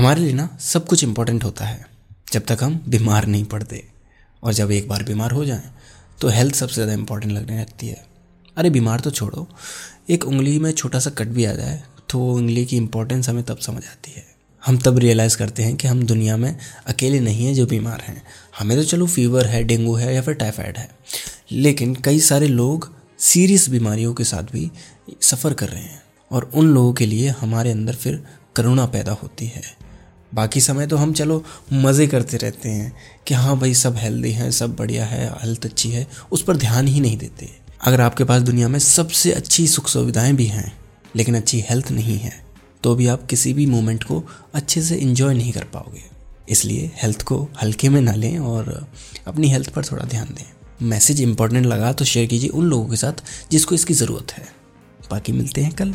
हमारे लिए ना सब कुछ इम्पोर्टेंट होता है। जब तक हम बीमार नहीं पड़ते और जब एक बार बीमार हो जाएँ तो हेल्थ सबसे ज़्यादा इम्पोर्टेंट लगने लगती है। अरे बीमार तो छोड़ो। एक उंगली में छोटा सा कट भी आ जाए तो वो उंगली की इम्पोर्टेंस हमें तब समझ आती है। हम तब रियलाइज़ करते हैं कि हम दुनिया में अकेले नहीं हैं जो बीमार हैं। हमें तो चलो फीवर है, डेंगू है या फिर टाइफाइड है। लेकिन कई सारे लोग सीरियस बीमारियों के साथ भी सफ़र कर रहे हैं और उन लोगों के लिए हमारे अंदर फिर करुणा पैदा होती है। बाकी समय तो हम चलो मज़े करते रहते हैं कि हाँ भाई सब हेल्दी हैं, सब बढ़िया है हेल्थ अच्छी है, उस पर ध्यान ही नहीं देते। अगर आपके पास दुनिया में सबसे अच्छी सुख सुविधाएँ भी हैं, लेकिन अच्छी हेल्थ नहीं है तो भी आप किसी भी मोमेंट को अच्छे से इन्जॉय नहीं कर पाओगे। इसलिए हेल्थ को हल्के में ना लें और अपनी हेल्थ पर थोड़ा ध्यान दें। मैसेज इंपॉर्टेंट लगा तो शेयर कीजिए उन लोगों के साथ जिसको इसकी ज़रूरत है। बाकी मिलते हैं कल।